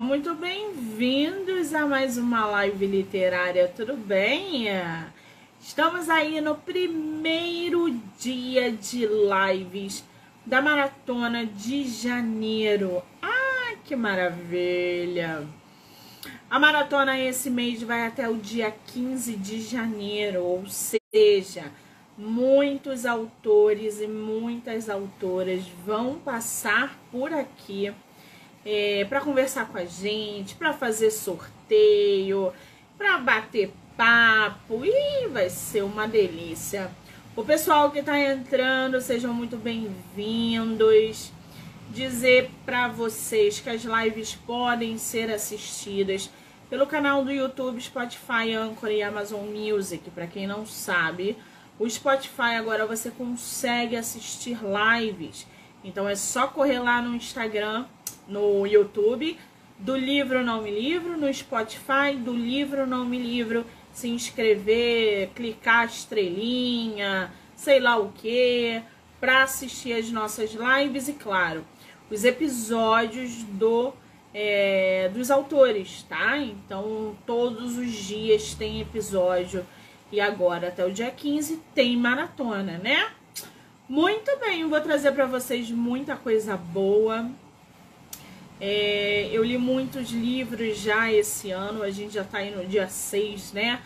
Muito bem-vindos a mais uma live literária, tudo bem? Estamos aí no primeiro dia de lives da maratona de janeiro. Ah, que maravilha! A maratona esse mês vai até o dia 15 de janeiro, ou seja, muitos autores e muitas autoras vão passar por aqui é, para conversar com a gente, para fazer sorteio, para bater papo e vai ser uma delícia. O pessoal que está entrando, sejam muito bem-vindos. Dizer para vocês que as lives podem ser assistidas pelo canal do YouTube, Spotify, Anchor e Amazon Music. Para quem não sabe, o Spotify agora você consegue assistir lives. Então é só correr lá no Instagram no YouTube, do livro Não Me Livro, no Spotify, do livro Não Me Livro, se inscrever, clicar a estrelinha, sei lá o que, para assistir as nossas lives e, claro, os episódios do é, dos autores, tá? Então, todos os dias tem episódio. E agora, até o dia 15, tem maratona, né? Muito bem, vou trazer para vocês muita coisa boa. É, eu li muitos livros já esse ano, a gente já está aí no dia 6, né?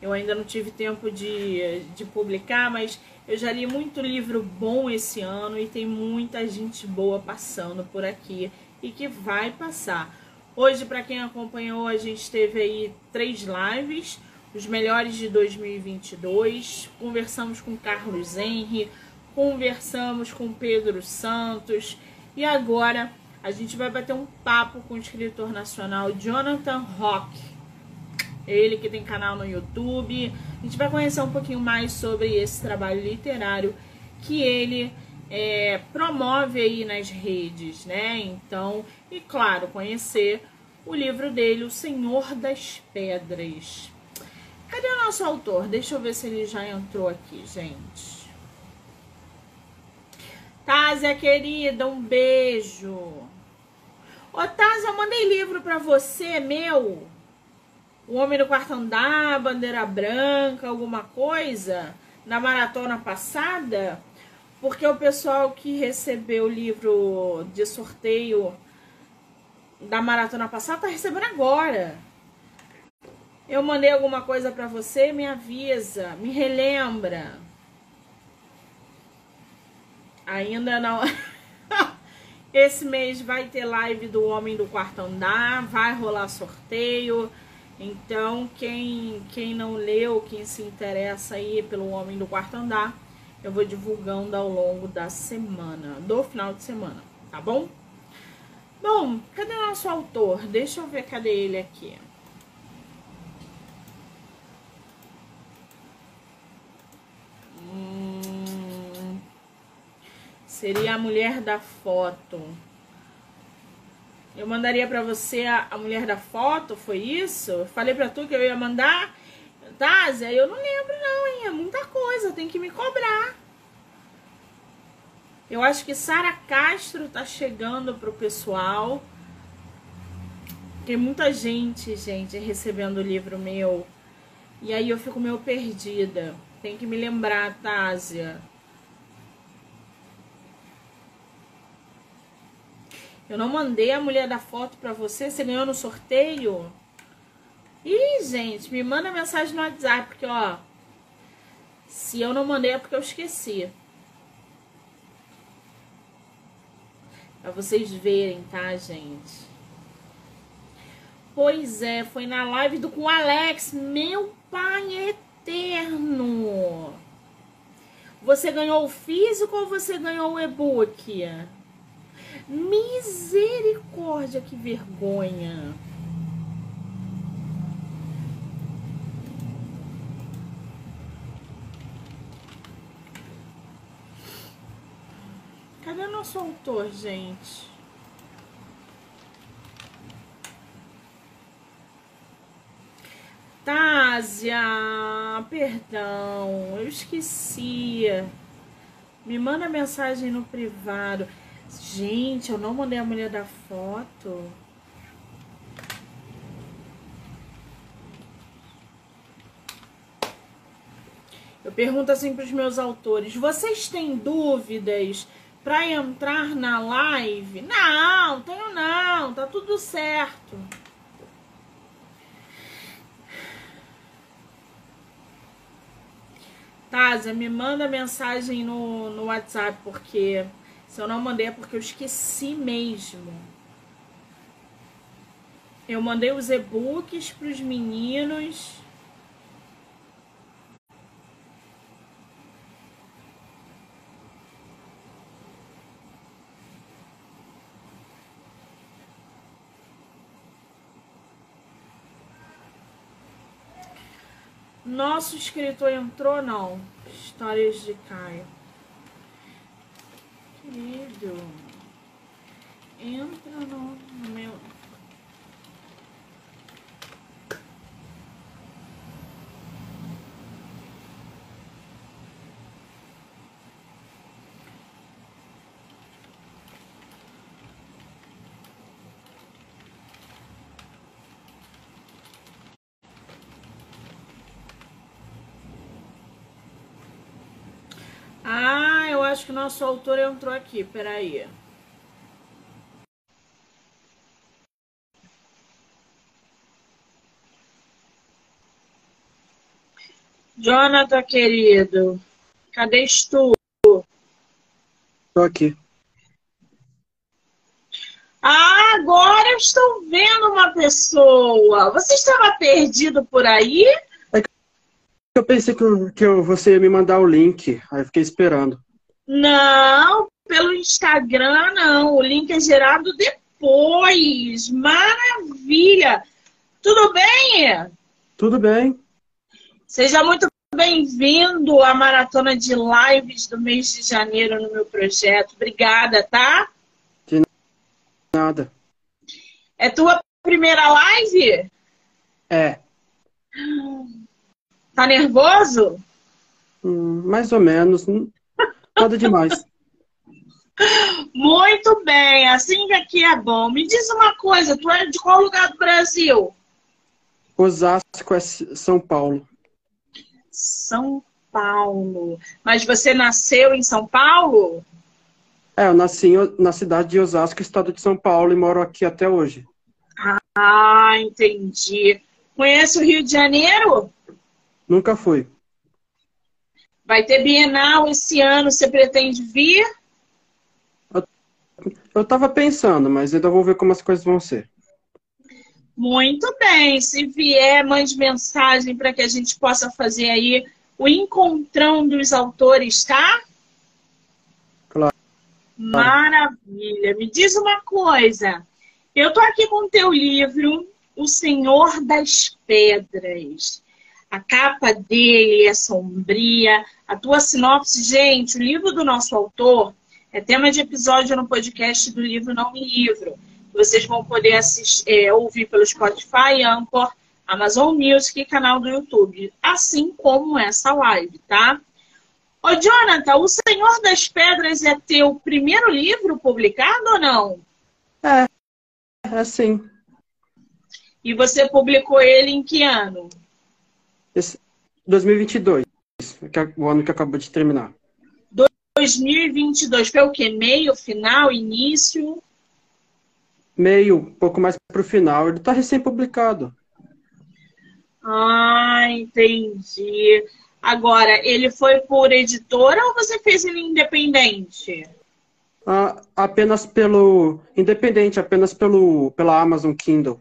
Eu ainda não tive tempo de, de publicar, mas eu já li muito livro bom esse ano e tem muita gente boa passando por aqui e que vai passar. Hoje, para quem acompanhou, a gente teve aí três lives, os melhores de 2022. Conversamos com Carlos Henry, conversamos com Pedro Santos e agora a gente vai bater um papo com o escritor nacional Jonathan Rock. Ele que tem canal no YouTube. A gente vai conhecer um pouquinho mais sobre esse trabalho literário que ele é, promove aí nas redes, né? Então, e claro, conhecer o livro dele, O Senhor das Pedras. Cadê o nosso autor? Deixa eu ver se ele já entrou aqui, gente. Tásia querida, um beijo. Otávio, eu mandei livro para você, meu. O Homem do Quarto Andar, Bandeira Branca, alguma coisa, na maratona passada, porque o pessoal que recebeu o livro de sorteio da maratona passada tá recebendo agora. Eu mandei alguma coisa para você, me avisa, me relembra. Ainda não. Esse mês vai ter live do Homem do Quarto Andar, vai rolar sorteio. Então, quem, quem não leu, quem se interessa aí pelo Homem do Quarto Andar, eu vou divulgando ao longo da semana, do final de semana, tá bom? Bom, cadê nosso autor? Deixa eu ver cadê ele aqui. Seria a mulher da foto. Eu mandaria para você a, a, mulher da foto, foi isso? Falei para tu que eu ia mandar? Tá, Zé, eu não lembro não, hein? É muita coisa, tem que me cobrar. Eu acho que Sara Castro tá chegando pro pessoal. Tem muita gente, gente, recebendo o livro meu. E aí eu fico meio perdida. Tem que me lembrar, Tásia. Eu não mandei a mulher da foto pra você, você ganhou no sorteio? Ih, gente, me manda mensagem no WhatsApp, porque, ó, se eu não mandei é porque eu esqueci. Pra vocês verem, tá, gente? Pois é, foi na live do com o Alex, meu pai eterno. Você ganhou o físico ou você ganhou o e-book? Misericórdia, que vergonha. Cadê nosso autor, gente? Tásia, perdão, eu esqueci. Me manda mensagem no privado. Gente, eu não mandei a mulher da foto. Eu pergunto assim para os meus autores: vocês têm dúvidas para entrar na live? Não, tenho não, tá tudo certo. Tásia, me manda mensagem no, no WhatsApp, porque se eu não mandei é porque eu esqueci mesmo. Eu mandei os e-books para os meninos. Nosso escritor entrou, não. Histórias de Caio. Querido. Entra no, no meu. Ah, eu acho que nosso autor entrou aqui. Peraí. Jonathan, querido. Cadê tu? Tô aqui. Ah, agora eu estou vendo uma pessoa. Você estava perdido por aí? Eu pensei que, que você ia me mandar o link, aí fiquei esperando. Não, pelo Instagram não. O link é gerado depois. Maravilha! Tudo bem? Tudo bem. Seja muito bem-vindo à maratona de lives do mês de janeiro no meu projeto. Obrigada, tá? De nada. É tua primeira live? É. Tá nervoso? Hum, mais ou menos. Nada demais. Muito bem, assim que aqui é bom. Me diz uma coisa, tu é de qual lugar do Brasil? Osasco é São Paulo. São Paulo. Mas você nasceu em São Paulo? É, eu nasci na cidade de Osasco, estado de São Paulo, e moro aqui até hoje. Ah, entendi. Conhece o Rio de Janeiro? Nunca fui. Vai ter Bienal esse ano, você pretende vir? Eu, eu tava pensando, mas ainda vou ver como as coisas vão ser. Muito bem. Se vier, mande mensagem para que a gente possa fazer aí o encontrão dos autores, tá? Claro. Maravilha. Me diz uma coisa. Eu tô aqui com o teu livro, O Senhor das Pedras. A capa dele é sombria. A tua sinopse, gente, o livro do nosso autor é tema de episódio no podcast do livro Não Me Livro. Vocês vão poder assistir, é, ouvir pelo Spotify, Anchor, Amazon Music e canal do YouTube. Assim como essa live, tá? Ô, Jonathan, O Senhor das Pedras é teu primeiro livro publicado ou não? É, é sim. E você publicou ele em que ano? Esse, 2022, que é o ano que acabou de terminar. 2022, foi o quê? Meio, final, início? Meio, um pouco mais para o final. Ele está recém-publicado. Ah, entendi. Agora, ele foi por editora ou você fez ele independente? Ah, apenas pelo. Independente, apenas pelo, pela Amazon Kindle.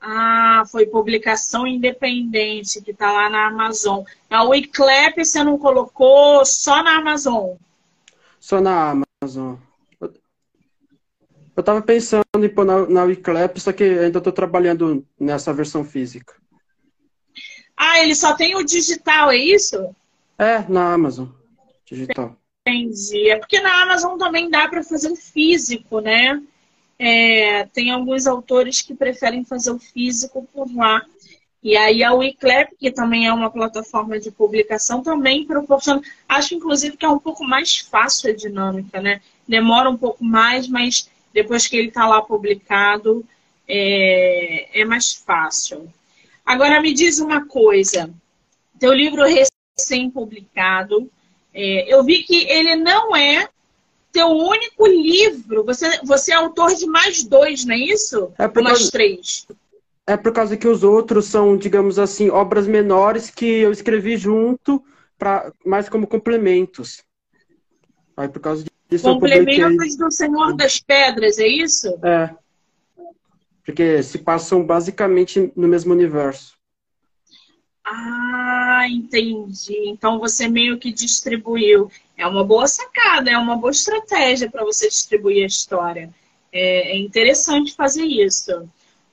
Ah, foi publicação independente que está lá na Amazon. A Wiclap você não colocou só na Amazon? Só na Amazon. Eu estava pensando em pôr na, na Wiclap, só que ainda estou trabalhando nessa versão física. Ah, ele só tem o digital, é isso? É, na Amazon. Digital. Entendi. É porque na Amazon também dá para fazer o físico, né? É, tem alguns autores que preferem fazer o físico por lá. E aí a Wiclap, que também é uma plataforma de publicação, também proporciona. Acho, inclusive, que é um pouco mais fácil a dinâmica, né? Demora um pouco mais, mas depois que ele está lá publicado, é, é mais fácil. Agora me diz uma coisa. teu livro recém-publicado. É, eu vi que ele não é teu único livro. Você, você é autor de mais dois, não é isso? É por mais causa... três. É por causa que os outros são, digamos assim, obras menores que eu escrevi junto, pra, mais como complementos. Aí por causa disso Complementos do Senhor das Pedras, é isso? É. Porque se passam basicamente no mesmo universo. Ah, entendi. Então você meio que distribuiu. É uma boa sacada, é uma boa estratégia para você distribuir a história. É, é, interessante fazer isso.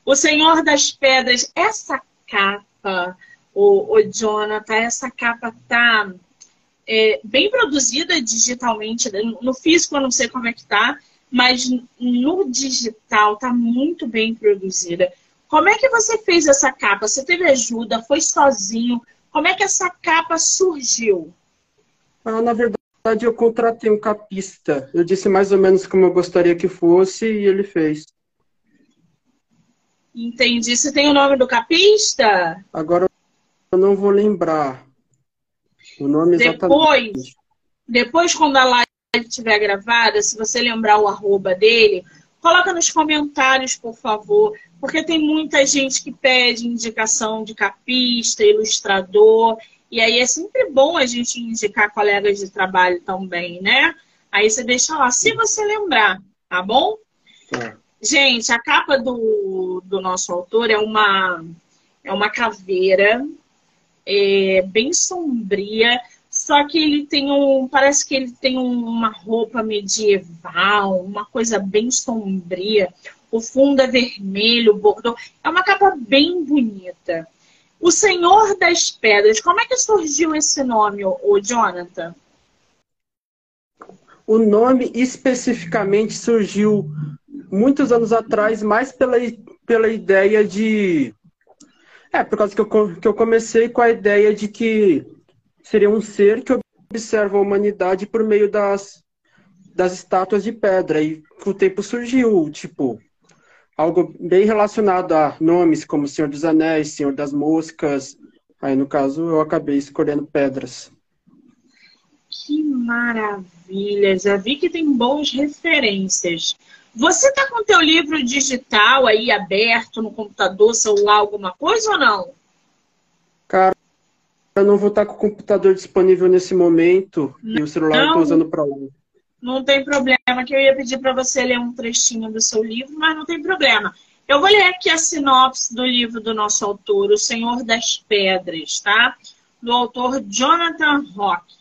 O Senhor das Pedras, essa capa, o, o Jonathan, essa capa tá é, bem produzida digitalmente. No físico eu não sei como é que tá, mas no digital tá muito bem produzida. Como é que você fez essa capa? Você teve ajuda? Foi sozinho? Como é que essa capa surgiu? Ah, na verdade, eu contratei um capista. Eu disse mais ou menos como eu gostaria que fosse e ele fez. Entendi. Você tem o nome do capista? Agora eu não vou lembrar o nome depois, exatamente. Depois, quando a live estiver gravada, se você lembrar o arroba dele, coloca nos comentários, por favor porque tem muita gente que pede indicação de capista, ilustrador, e aí é sempre bom a gente indicar colegas de trabalho também, né? Aí você deixa lá, se você lembrar, tá bom? É. Gente, a capa do, do nosso autor é uma, é uma caveira é, bem sombria, só que ele tem um. Parece que ele tem uma roupa medieval, uma coisa bem sombria o fundo é vermelho, bordô. É uma capa bem bonita. O Senhor das Pedras, como é que surgiu esse nome, o Jonathan? O nome especificamente surgiu muitos anos atrás, mais pela, pela ideia de. É, por causa que eu, que eu comecei com a ideia de que seria um ser que observa a humanidade por meio das, das estátuas de pedra. E com o tempo surgiu, tipo, algo bem relacionado a nomes como Senhor dos Anéis, Senhor das Moscas. Aí, no caso, eu acabei escolhendo pedras. Que maravilha! Já vi que tem boas referências. Você tá com teu livro digital aí aberto no computador, celular, alguma coisa ou não? Cara, eu não vou estar com o computador disponível nesse momento não. e o celular eu tô usando para outro. Não tem problema, que eu ia pedir para você ler um trechinho do seu livro, mas não tem problema. Eu vou ler aqui a sinopse do livro do nosso autor, O Senhor das Pedras, tá? Do autor Jonathan Rock.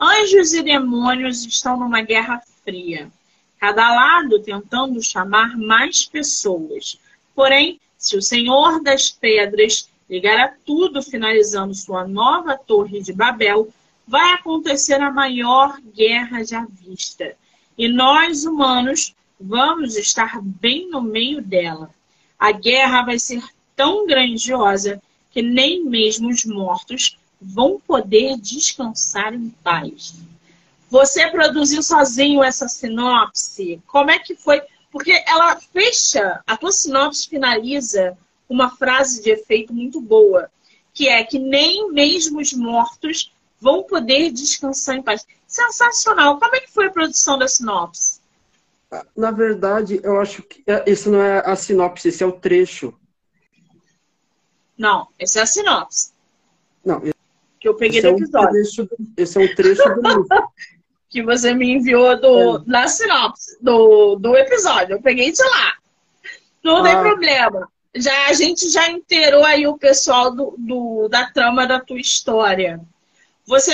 Anjos e demônios estão numa guerra fria, cada lado tentando chamar mais pessoas. Porém, se o Senhor das Pedras ligar a tudo, finalizando sua nova Torre de Babel, vai acontecer a maior guerra já vista. E nós, humanos, vamos estar bem no meio dela. A guerra vai ser tão grandiosa que nem mesmo os mortos vão poder descansar em paz. Você produziu sozinho essa sinopse? Como é que foi? Porque ela fecha, a tua sinopse finaliza uma frase de efeito muito boa, que é que nem mesmo os mortos vão poder descansar em paz. Sensacional. Como é que foi a produção da sinopse? Na verdade, eu acho que é, isso não é a sinopse, esse é o trecho. Não, esse é a sinopse. Não, que eu peguei do é episódio. trecho, esse é um trecho do livro. que você me enviou do, é. da sinopse do, do episódio. Eu peguei de lá. Não ah. tem problema. Já, a gente já inteirou aí o pessoal do, do, da trama da tua história. Você,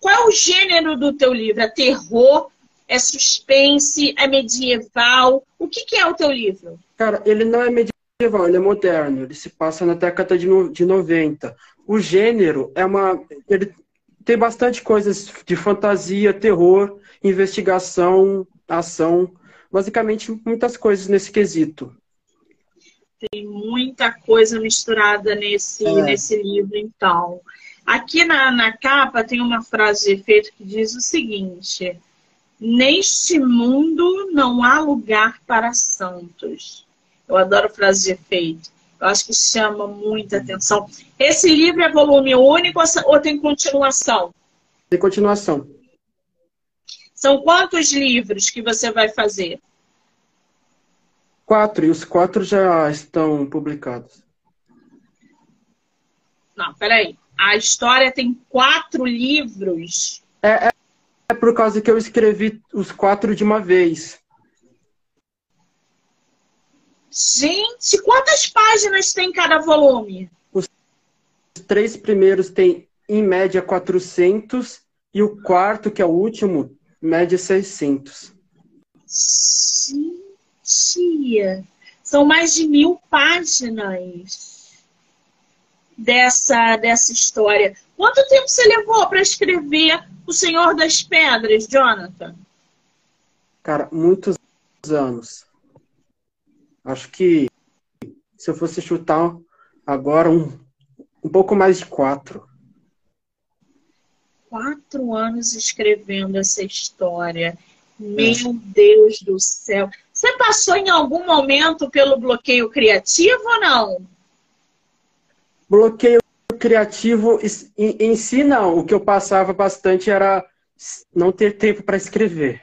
qual é o gênero do teu livro? É terror? É suspense? É medieval? O que, que é o teu livro? Cara, ele não é medieval, ele é moderno. Ele se passa na década de, no, de 90. O gênero é uma. Ele tem bastante coisas de fantasia, terror, investigação, ação. Basicamente, muitas coisas nesse quesito. Tem muita coisa misturada nesse, é. nesse livro, então. Aqui na, na capa tem uma frase de efeito que diz o seguinte: Neste mundo não há lugar para santos. Eu adoro frase de efeito. Eu acho que chama muita atenção. Esse livro é volume único ou tem continuação? Tem continuação. São quantos livros que você vai fazer? Quatro, e os quatro já estão publicados. Não, peraí. A história tem quatro livros. É, é, é por causa que eu escrevi os quatro de uma vez. Gente, quantas páginas tem cada volume? Os três primeiros têm, em média, 400 e o quarto, que é o último, média 600. Gente, são mais de mil páginas dessa, dessa história. Quanto tempo você levou para escrever O Senhor das Pedras, Jonathan? Cara, muitos anos. Acho que se eu fosse chutar agora um, um pouco mais de quatro. Quatro anos escrevendo essa história. Meu Deus do céu. Você passou em algum momento pelo bloqueio criativo ou não? Bloqueio criativo em, si, não. O que eu passava bastante era não ter tempo para escrever.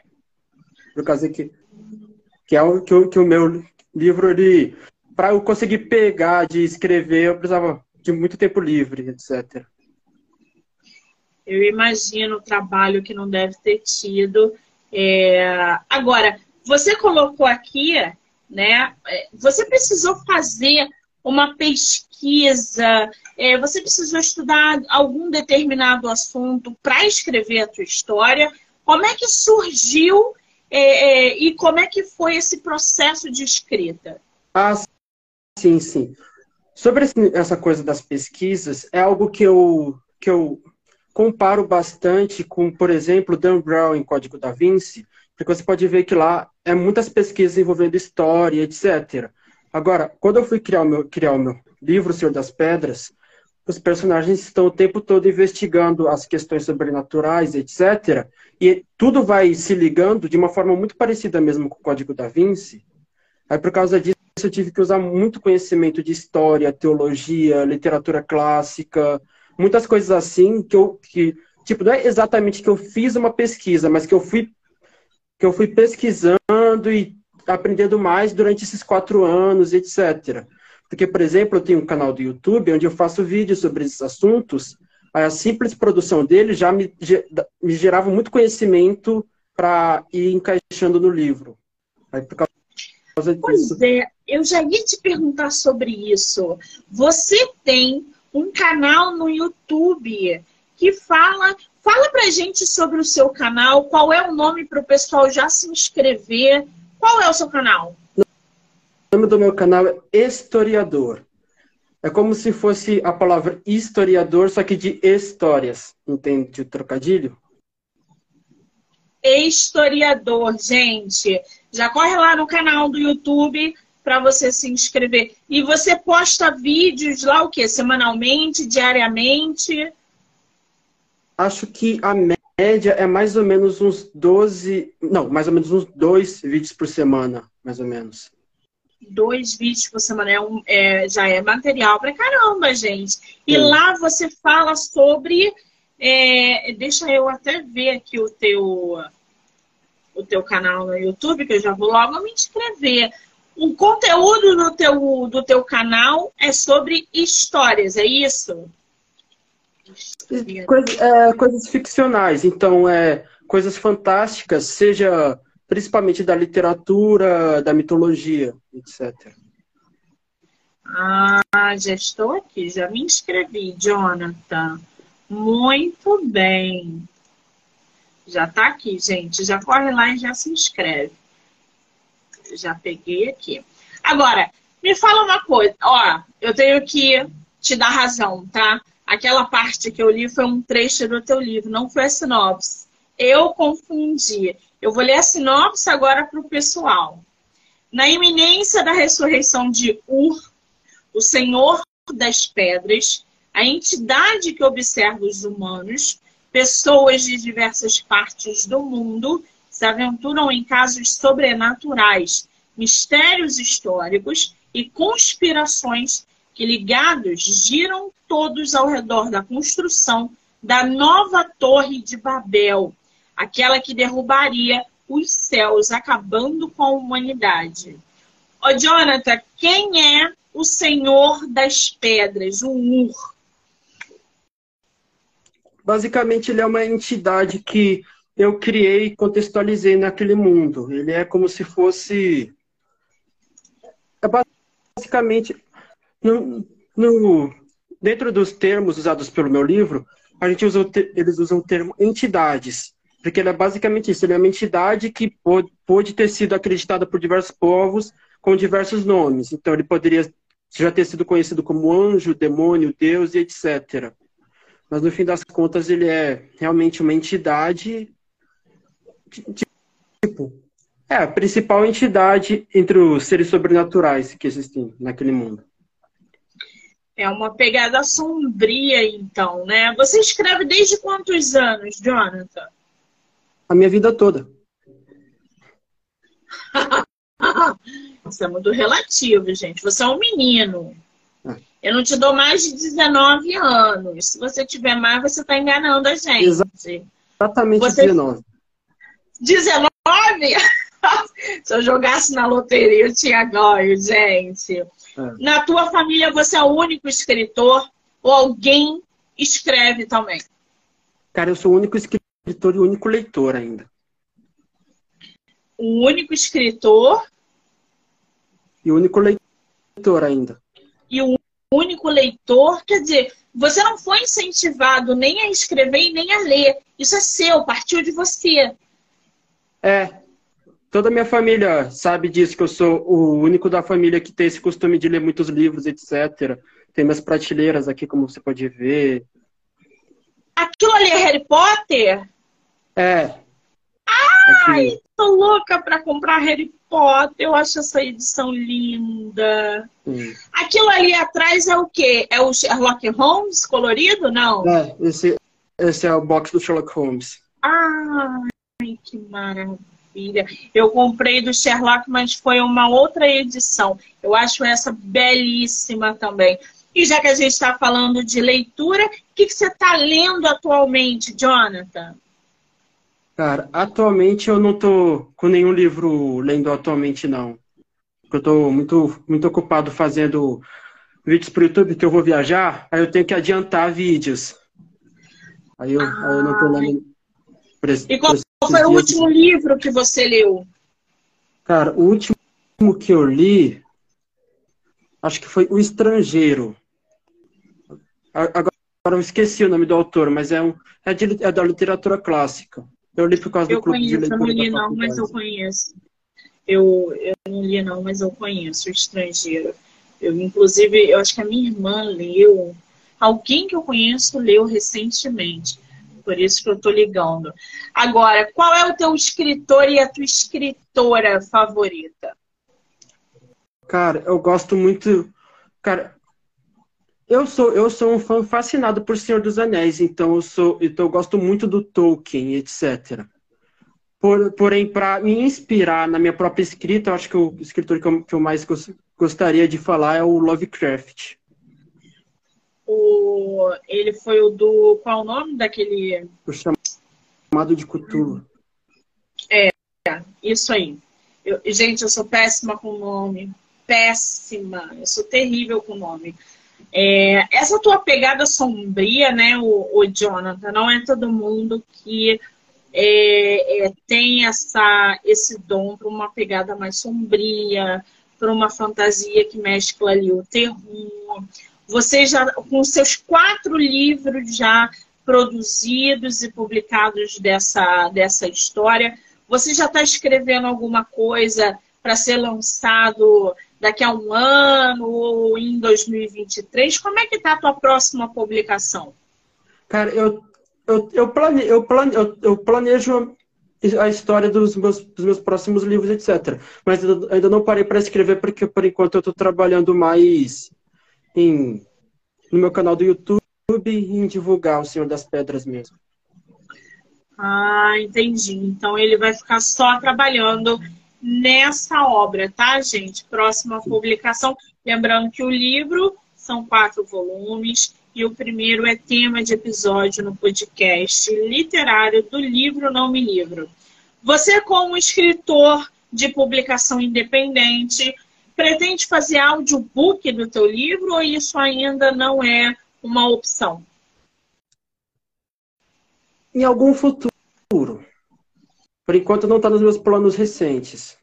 Por causa que, que é o que, o que o meu livro ele para eu conseguir pegar de escrever eu precisava de muito tempo livre etc eu imagino o trabalho que não deve ter tido é... agora você colocou aqui né é, você precisou fazer uma pesquisa é, você precisou estudar algum determinado assunto para escrever a tua história como é que surgiu é, é, e como é que foi esse processo de escrita? Ah, sim, sim. Sobre essa coisa das pesquisas, é algo que eu, que eu comparo bastante com, por exemplo, Dan Brown em Código da Vinci, porque você pode ver que lá é muitas pesquisas envolvendo história, etc. Agora, quando eu fui criar o meu, criar o meu livro, O Senhor das Pedras, os personagens estão o tempo todo investigando as questões sobrenaturais, etc. E tudo vai se ligando de uma forma muito parecida mesmo com o Código da Vinci. Aí, por causa disso, eu tive que usar muito conhecimento de história, teologia, literatura clássica, muitas coisas assim que eu que tipo não é exatamente que eu fiz uma pesquisa, mas que eu fui que eu fui pesquisando e aprendendo mais durante esses quatro anos, etc. Porque, por exemplo, eu tenho um canal do YouTube onde eu faço vídeos sobre esses assuntos. A simples produção dele já me, me gerava muito conhecimento para ir encaixando no livro. Aí, por causa pois disso... é, eu já ia te perguntar sobre isso. Você tem um canal no YouTube que fala. Fala pra gente sobre o seu canal, qual é o nome para o pessoal já se inscrever. Qual é o seu canal? O nome do meu canal é Historiador. É como se fosse a palavra historiador, só que de histórias. Entende o trocadilho? Historiador, gente. Já corre lá no canal do YouTube para você se inscrever. E você posta vídeos lá o quê? Semanalmente, diariamente? Acho que a média é mais ou menos uns 12, não, mais ou menos uns dois vídeos por semana, mais ou menos dois vídeos por semana é um, é, já é material pra caramba, gente. E Sim. lá você fala sobre. É, deixa eu até ver aqui o teu, o teu canal no YouTube, que eu já vou logo me inscrever. O conteúdo do teu, do teu canal é sobre histórias, é isso? Coisa, é, coisas ficcionais, então é coisas fantásticas, seja principalmente da literatura, da mitologia, etc. Ah, já estou aqui, já me inscrevi, Jonathan. Muito bem. Já está aqui, gente. Já corre lá e já se inscreve. Já peguei aqui. Agora, me fala uma coisa. Ó, eu tenho que te dar razão, tá? Aquela parte que eu li foi um trecho do teu livro, não foi a sinopse. Eu confundi. Eu vou ler a sinopse agora para o pessoal. Na iminência da ressurreição de Ur, o Senhor das Pedras, a entidade que observa os humanos, pessoas de diversas partes do mundo se aventuram em casos sobrenaturais, mistérios históricos e conspirações que ligados giram todos ao redor da construção da nova Torre de Babel, aquela que derrubaria os céus, acabando com a humanidade. Ó, Jonathan, quem é o Senhor das Pedras, o Ur? Basicamente, ele é uma entidade que eu criei e contextualizei naquele mundo. Ele é como se fosse. É basicamente. No, no, dentro dos termos usados pelo meu livro, a gente usa eles usam o termo entidades. Porque ele é basicamente isso. Ele é uma entidade que pode, ter sido acreditada por diversos povos com diversos nomes. Então, ele poderia já ter sido conhecido como anjo, demônio, Deus e etc. Mas, no fim das contas, ele é realmente uma entidade tipo, é a principal entidade entre os seres sobrenaturais que existem naquele mundo. É uma pegada sombria, então, né? Você escreve desde quantos anos, Jonathan? A minha vida toda. Isso é muito relativo, gente. Você é um menino. É. Eu não te dou mais de 19 anos. Se você tiver mais, você está enganando a gente. Exatamente você... 19. 19? Se eu jogasse na loteria, eu tinha ganho, gente. É. Na tua família, você é o único escritor ou alguém escreve também? Cara, eu sou o único escritor e o único leitor ainda. O único escritor e o único leitor ainda. E o único leitor, quer dizer, você não foi incentivado nem a escrever e nem a ler. Isso é seu, partiu de você. É. Toda a minha família sabe disso, que eu sou o único da família que tem esse costume de ler muitos livros, etc. Tem minhas prateleiras aqui, como você pode ver. Aquilo ali é Harry Potter? É. Ai, aqui. tô louca pra comprar Harry Potter. Eu acho essa edição linda. Hum. Aquilo ali atrás é o quê? É o Sherlock Holmes colorido? Não? É, esse, esse é o box do Sherlock Holmes. Ai, que maravilha. Eu comprei do Sherlock, mas foi uma outra edição. Eu acho essa belíssima também. E já que a gente está falando de leitura, o que, que você está lendo atualmente, Jonathan? Cara, atualmente eu não tô com nenhum livro lendo atualmente, não. Porque eu tô muito, muito ocupado fazendo vídeos pro YouTube, que eu vou viajar, aí eu tenho que adiantar vídeos. Aí eu, ah, aí eu não tô lendo. e qual foi o último livro que você leu? Cara, o último que eu li, acho que foi O Estrangeiro. Agora eu esqueci o nome do autor, mas é, um, é, de, é da literatura clássica. Eu li por causa eu do clube conheço, de leitura. Eu não li não, mas eu conheço. Eu, eu não li não, mas eu conheço o estrangeiro. Eu, inclusive, eu acho que a minha irmã leu. Alguém que eu conheço leu recentemente. Por isso que eu tô ligando. Agora, qual é o teu escritor e a tua escritora favorita? Cara, eu gosto muito. Cara, eu sou, eu sou um fã fascinado por Senhor dos Anéis, então eu sou, então eu gosto muito do Tolkien, etc. Por, porém, para me inspirar na minha própria escrita, eu acho que o escritor que eu, que eu mais gostaria de falar é o Lovecraft. O, ele foi o do. Qual o nome daquele. O chamado de Cthulhu. É, isso aí. Eu, gente, eu sou péssima com nome. Péssima. Eu sou terrível com nome. É, essa tua pegada sombria, né, o, o, Jonathan, não é todo mundo que é, é, tem essa, esse dom para uma pegada mais sombria, para uma fantasia que mescla ali o terror. Você já, com seus quatro livros já produzidos e publicados dessa, dessa história, você já está escrevendo alguma coisa para ser lançado daqui a um ano ou em 2023? Como é que está a tua próxima publicação? Cara, eu, eu, eu, plane, eu, plane, eu, eu planejo a história dos meus, dos meus próximos livros, etc. Mas ainda não parei para escrever porque, por enquanto, eu estou trabalhando mais em, no meu canal do YouTube e em divulgar o Senhor das Pedras mesmo. Ah, entendi. Então ele vai ficar só trabalhando nessa obra, tá, gente? Próxima publicação. Lembrando que o livro são quatro volumes e o primeiro é tema de episódio no podcast literário do livro Não Me Livro. Você, como escritor de publicação independente, pretende fazer audiobook do teu livro ou isso ainda não é uma opção? Em algum futuro. Por enquanto não está nos meus planos recentes.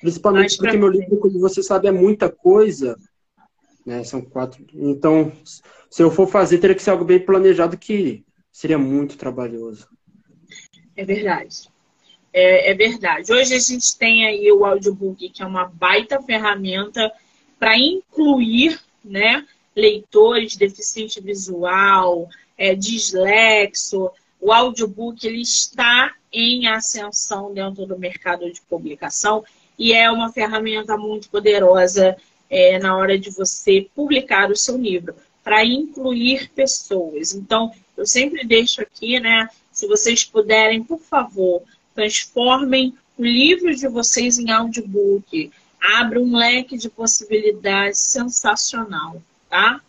Principalmente porque meu livro, como você sabe, é muita coisa. Né? São quatro. Então, se eu for fazer, teria que ser algo bem planejado que seria muito trabalhoso. É verdade. É, é, verdade. Hoje a gente tem aí o audiobook, que é uma baita ferramenta para incluir né, leitores deficiente visual, é, dislexo. O audiobook ele está em ascensão dentro do mercado de publicação e é uma ferramenta muito poderosa é, na hora de você publicar o seu livro para incluir pessoas. Então, eu sempre deixo aqui, né? Se vocês puderem, por favor, transformem o livro de vocês em audiobook. Abre um leque de possibilidades sensacional, tá?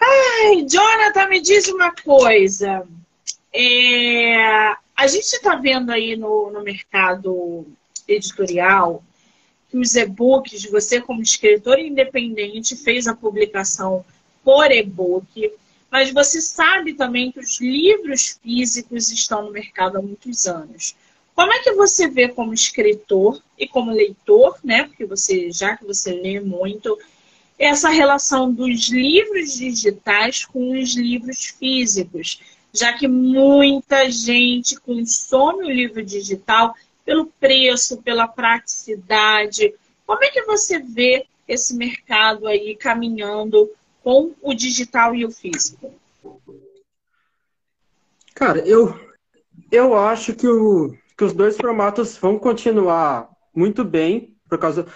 Ai, Jonathan, me diz uma coisa. É, a gente está vendo aí no, no mercado editorial que os e-books, você como escritor independente fez a publicação por e-book, mas você sabe também que os livros físicos estão no mercado há muitos anos. Como é que você vê como escritor e como leitor, né? Porque você, já que você lê muito, essa relação dos livros digitais com os livros físicos, já que muita gente consome o livro digital pelo preço, pela praticidade. Como é que você vê esse mercado aí caminhando com o digital e o físico? Cara, eu, eu acho que, o, que os dois formatos vão continuar muito bem, por causa,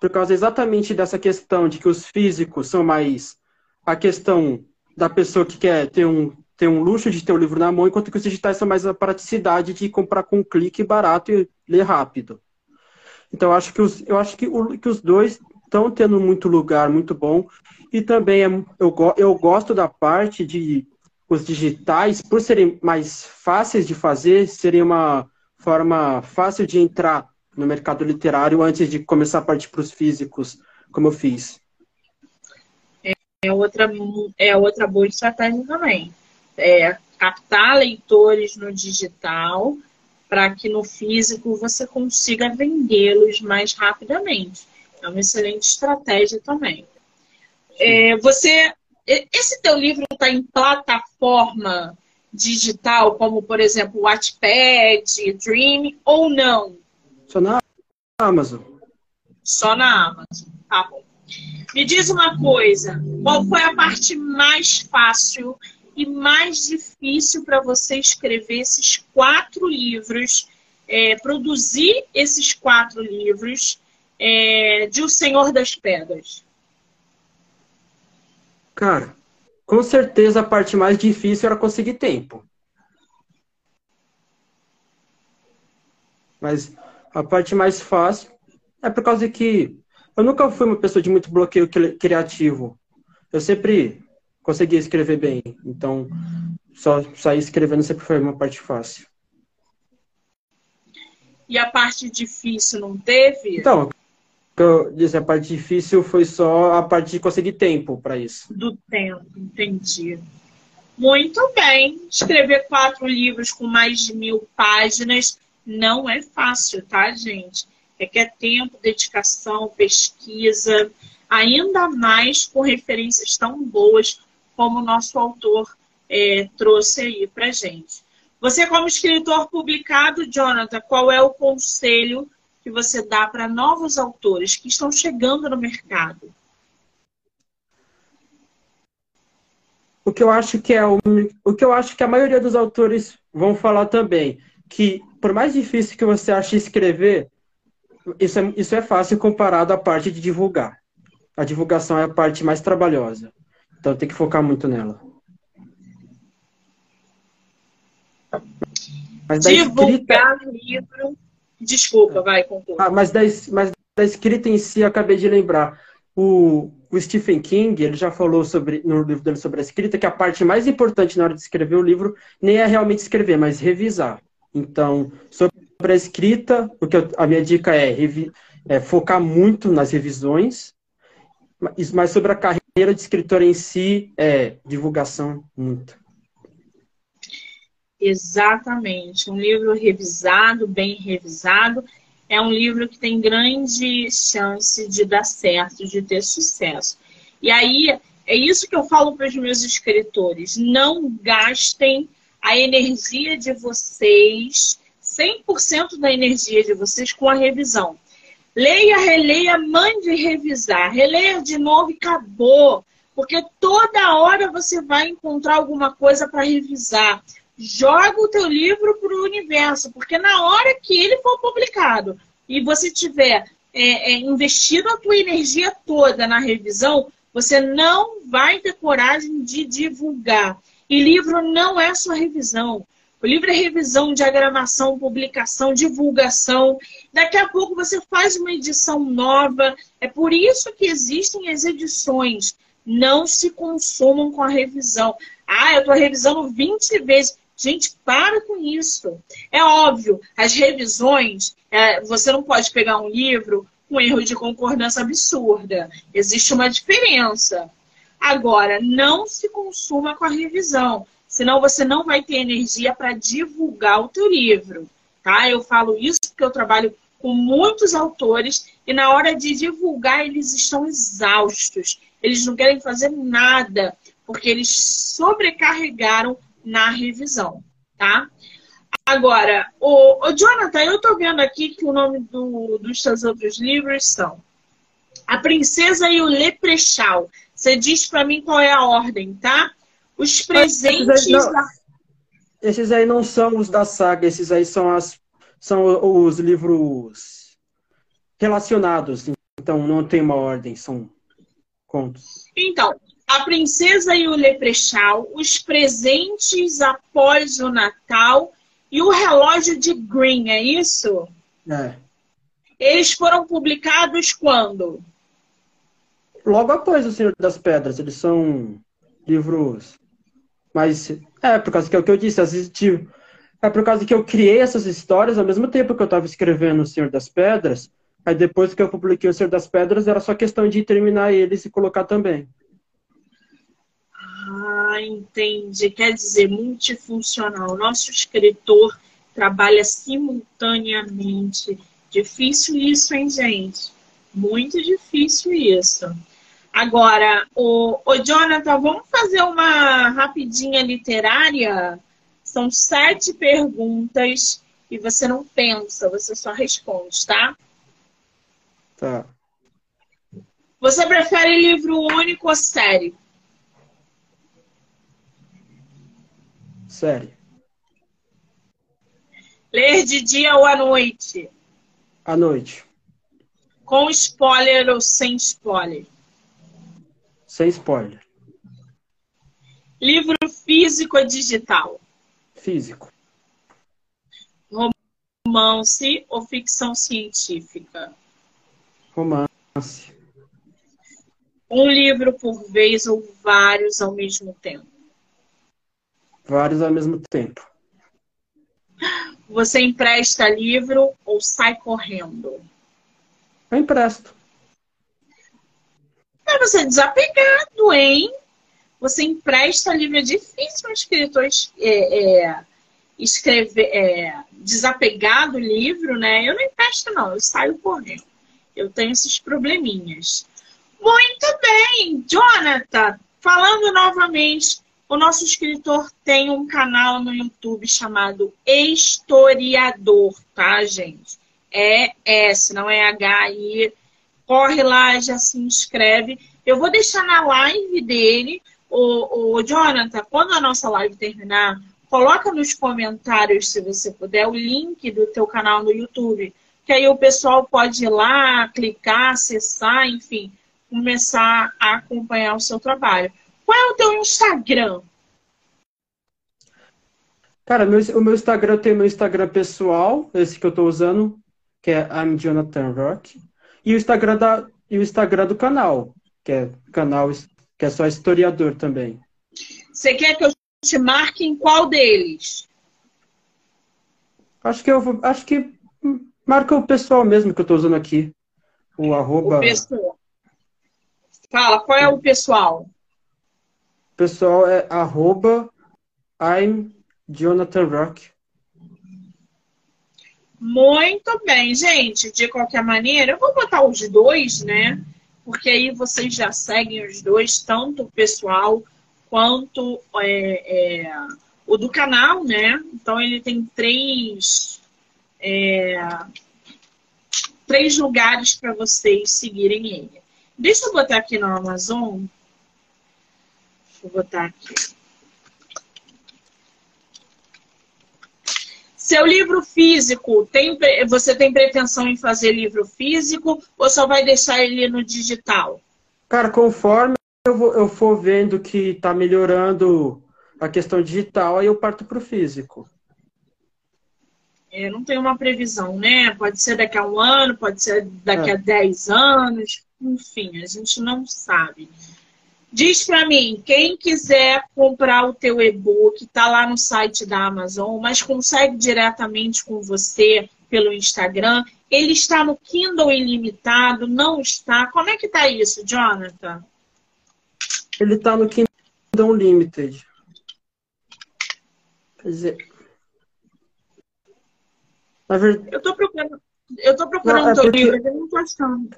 por causa exatamente dessa questão de que os físicos são mais a questão da pessoa que quer ter um, ter um luxo de ter o livro na mão, enquanto que os digitais são mais a praticidade de comprar com um clique barato e ler rápido. Então, eu acho que os, eu acho que, o, que os dois estão tendo muito lugar, muito bom. E também é, eu, eu gosto da parte de os digitais, por serem mais fáceis de fazer, serem uma forma fácil de entrar no mercado literário antes de começar a partir para os físicos, como eu fiz. É outra, é outra boa estratégia também. É captar leitores no digital para que no físico você consiga vendê-los mais rapidamente. É uma excelente estratégia também. É, você, esse teu livro está em plataforma digital, como por exemplo Wattpad, Dream, ou não? Só na Amazon. Só na Amazon. Tá bom. Me diz uma coisa, qual foi a parte mais fácil e mais difícil para você escrever esses quatro livros, é, produzir esses quatro livros é, de O Senhor das Pedras? Cara, com certeza a parte mais difícil era conseguir tempo. Mas a parte mais fácil é por causa que eu nunca fui uma pessoa de muito bloqueio criativo. Eu sempre conseguia escrever bem. Então, só sair escrevendo sempre foi uma parte fácil. E a parte difícil não teve? Então, eu disse, a parte difícil foi só a parte de conseguir tempo para isso. Do tempo, entendi. Muito bem. Escrever quatro livros com mais de mil páginas não é fácil, tá, gente? Requer tempo, dedicação, pesquisa, ainda mais com referências tão boas como o nosso autor é, trouxe aí para gente. Você, como escritor publicado, Jonathan, qual é o conselho que você dá para novos autores que estão chegando no mercado? O que eu acho que é o, o que eu acho que a maioria dos autores vão falar também, que por mais difícil que você ache escrever, isso é, isso é fácil comparado à parte de divulgar. A divulgação é a parte mais trabalhosa. Então tem que focar muito nela. Mas Divulgar escrita... livro Desculpa, vai, conclui. Ah, mas da, mas da escrita em si, acabei de lembrar. O, o Stephen King, ele já falou sobre, no livro dele sobre a escrita, que a parte mais importante na hora de escrever o livro nem é realmente escrever, mas revisar. Então, sobre a escrita, o que eu, a minha dica é, revi, é, focar muito nas revisões, mas sobre a carreira de escritor em si, é divulgação muito. Exatamente. Um livro revisado, bem revisado, é um livro que tem grande chance de dar certo, de ter sucesso. E aí, é isso que eu falo para os meus escritores: não gastem a energia de vocês, 100% da energia de vocês, com a revisão. Leia, releia, mande revisar. Releia de novo e acabou. Porque toda hora você vai encontrar alguma coisa para revisar joga o teu livro para o universo, porque na hora que ele for publicado e você tiver é, é, investido a tua energia toda na revisão, você não vai ter coragem de divulgar. E livro não é só revisão. O livro é revisão, diagramação, publicação, divulgação. Daqui a pouco você faz uma edição nova. É por isso que existem as edições. Não se consumam com a revisão. Ah, eu estou revisando 20 vezes. Gente, para com isso. É óbvio, as revisões, é, você não pode pegar um livro com erro de concordância absurda. Existe uma diferença. Agora, não se consuma com a revisão, senão você não vai ter energia para divulgar o teu livro. Tá? Eu falo isso porque eu trabalho com muitos autores e na hora de divulgar eles estão exaustos. Eles não querem fazer nada porque eles sobrecarregaram na revisão, tá? Agora, o, o Jonathan, eu tô vendo aqui que o nome do, dos seus outros livros são A Princesa e o Leprechal. Você diz para mim qual é a ordem, tá? Os presentes. Esses aí, não, esses aí não são os da saga, esses aí são, as, são os livros relacionados. Então não tem uma ordem, são contos. Então, a Princesa e o Leprechal, Os Presentes Após o Natal e O Relógio de Green, é isso? É. Eles foram publicados quando? Logo após O Senhor das Pedras. Eles são livros. Mas é, por causa que é o que eu disse, assisti. É por causa que eu criei essas histórias ao mesmo tempo que eu estava escrevendo O Senhor das Pedras. Aí depois que eu publiquei O Senhor das Pedras, era só questão de terminar eles e colocar também. Ah, entendi. Quer dizer, multifuncional. Nosso escritor trabalha simultaneamente. Difícil isso, hein, gente? Muito difícil isso. Agora, o, o Jonathan, vamos fazer uma rapidinha literária? São sete perguntas e você não pensa, você só responde, tá? Tá. Você prefere livro único ou série? Série. Ler de dia ou à noite? À noite. Com spoiler ou sem spoiler? Sem spoiler. Livro físico ou digital? Físico. Romance ou ficção científica? Romance. Um livro por vez ou vários ao mesmo tempo? Vários ao mesmo tempo. Você empresta livro ou sai correndo? Eu empresto. Mas você é desapegado, hein? Você empresta livro. É difícil um escritor é, é, escrever é, desapegado livro, né? Eu não empresto, não. Eu saio correndo. Eu tenho esses probleminhas. Muito bem, Jonathan. Falando novamente o nosso escritor tem um canal no YouTube chamado Historiador, tá, gente? É S, não é H-I. Corre lá, já se inscreve. Eu vou deixar na live dele, o, o Jonathan, quando a nossa live terminar, coloca nos comentários, se você puder, o link do teu canal no YouTube. Que aí o pessoal pode ir lá, clicar, acessar, enfim, começar a acompanhar o seu trabalho. Qual é o teu Instagram? Cara, meu, o meu Instagram tem meu Instagram pessoal, esse que eu tô usando. que é I'm Jonathan Rock, e o Instagram, da, e o Instagram do canal, que é canal que é só historiador também. Você quer que eu te marque em qual deles? Acho que eu vou, acho que marca o pessoal mesmo que eu estou usando aqui. O arroba. O pessoal. Fala, qual é o pessoal? Pessoal é arroba I'm Jonathan Rock. Muito bem, gente. De qualquer maneira, eu vou botar os dois, né? Porque aí vocês já seguem os dois, tanto o pessoal quanto é, é, o do canal, né? Então ele tem três, é, três lugares para vocês seguirem ele. Deixa eu botar aqui no Amazon. Eu botar aqui. Seu livro físico, tem, você tem pretensão em fazer livro físico ou só vai deixar ele no digital? Cara, conforme eu, vou, eu for vendo que está melhorando a questão digital, aí eu parto para o físico. É, não tem uma previsão, né? Pode ser daqui a um ano, pode ser daqui é. a dez anos, enfim, a gente não sabe. Diz para mim, quem quiser comprar o teu e-book, tá lá no site da Amazon, mas consegue diretamente com você pelo Instagram, ele está no Kindle ilimitado, não está? Como é que tá isso, Jonathan? Ele está no Kindle Unlimited. Quer dizer. Verdade... Eu estou procurando. Eu tô procurando não, é teu livro, eu não tô achando.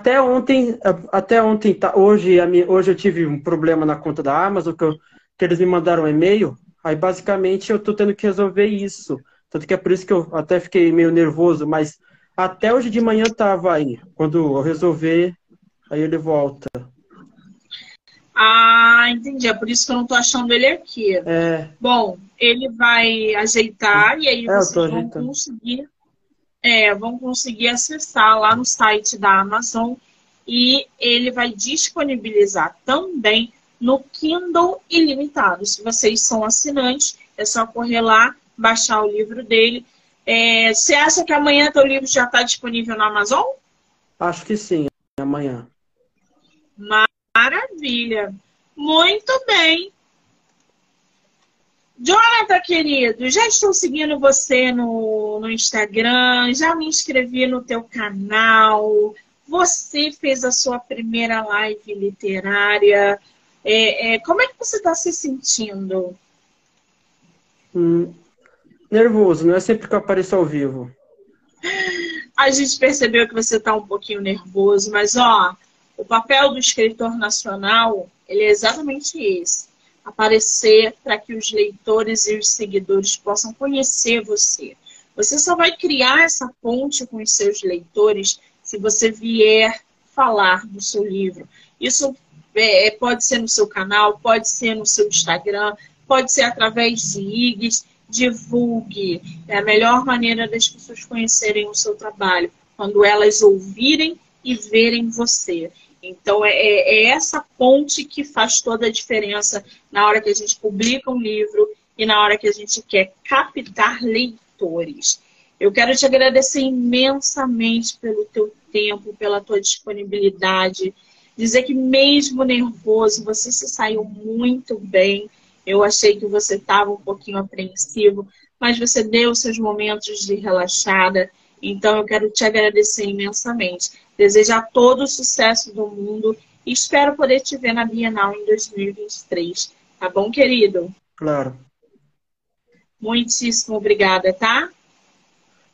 Até ontem, até ontem, tá, hoje, hoje eu tive um problema na conta da Amazon, que, eu, que eles me mandaram um e-mail. Aí basicamente eu tô tendo que resolver isso. Tanto que é por isso que eu até fiquei meio nervoso, mas até hoje de manhã tava aí. Quando eu resolver, aí ele volta. Ah, entendi. É por isso que eu não tô achando ele aqui. É. Bom, ele vai ajeitar e aí é, vocês vão conseguir, é, vão conseguir acessar lá no site da Amazon e ele vai disponibilizar também no Kindle ilimitado. Se vocês são assinantes, é só correr lá, baixar o livro dele. É, você acha que amanhã teu livro já está disponível na Amazon? Acho que sim, amanhã. Maravilha. Muito bem. Jonathan, querido, já estou seguindo você no, no Instagram, já me inscrevi no teu canal. Você fez a sua primeira live literária. É, é, como é que você está se sentindo? Hum, nervoso, não é sempre que eu apareço ao vivo. A gente percebeu que você está um pouquinho nervoso, mas ó, o papel do escritor nacional ele é exatamente esse: aparecer para que os leitores e os seguidores possam conhecer você. Você só vai criar essa ponte com os seus leitores se você vier falar do seu livro. Isso é, é pode ser no seu canal, pode ser no seu Instagram, pode ser através de IGs. Divulgue. É a melhor maneira das pessoas conhecerem o seu trabalho, quando elas ouvirem e verem você. Então, é, é, é essa ponte que faz toda a diferença na hora que a gente publica um livro e na hora que a gente quer captar leitores. Eu quero te agradecer imensamente pelo teu tempo, pela tua disponibilidade. Dizer que mesmo nervoso, você se saiu muito bem. Eu achei que você estava um pouquinho apreensivo, mas você deu seus momentos de relaxada. Então eu quero te agradecer imensamente. Desejar todo o sucesso do mundo e espero poder te ver na Bienal em 2023. Tá bom, querido? Claro. Muitíssimo obrigada, tá?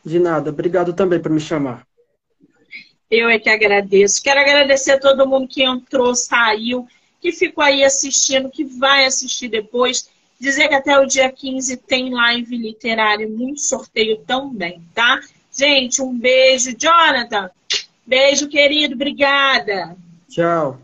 De nada. Obrigado também por me chamar. Eu é que agradeço. Quero agradecer a todo mundo que entrou, saiu, que ficou aí assistindo, que vai assistir depois. Dizer que até o dia 15 tem live literária, muito sorteio também, tá? Gente, um beijo. Jonathan, Beijo, querido. Obrigada. Tchau.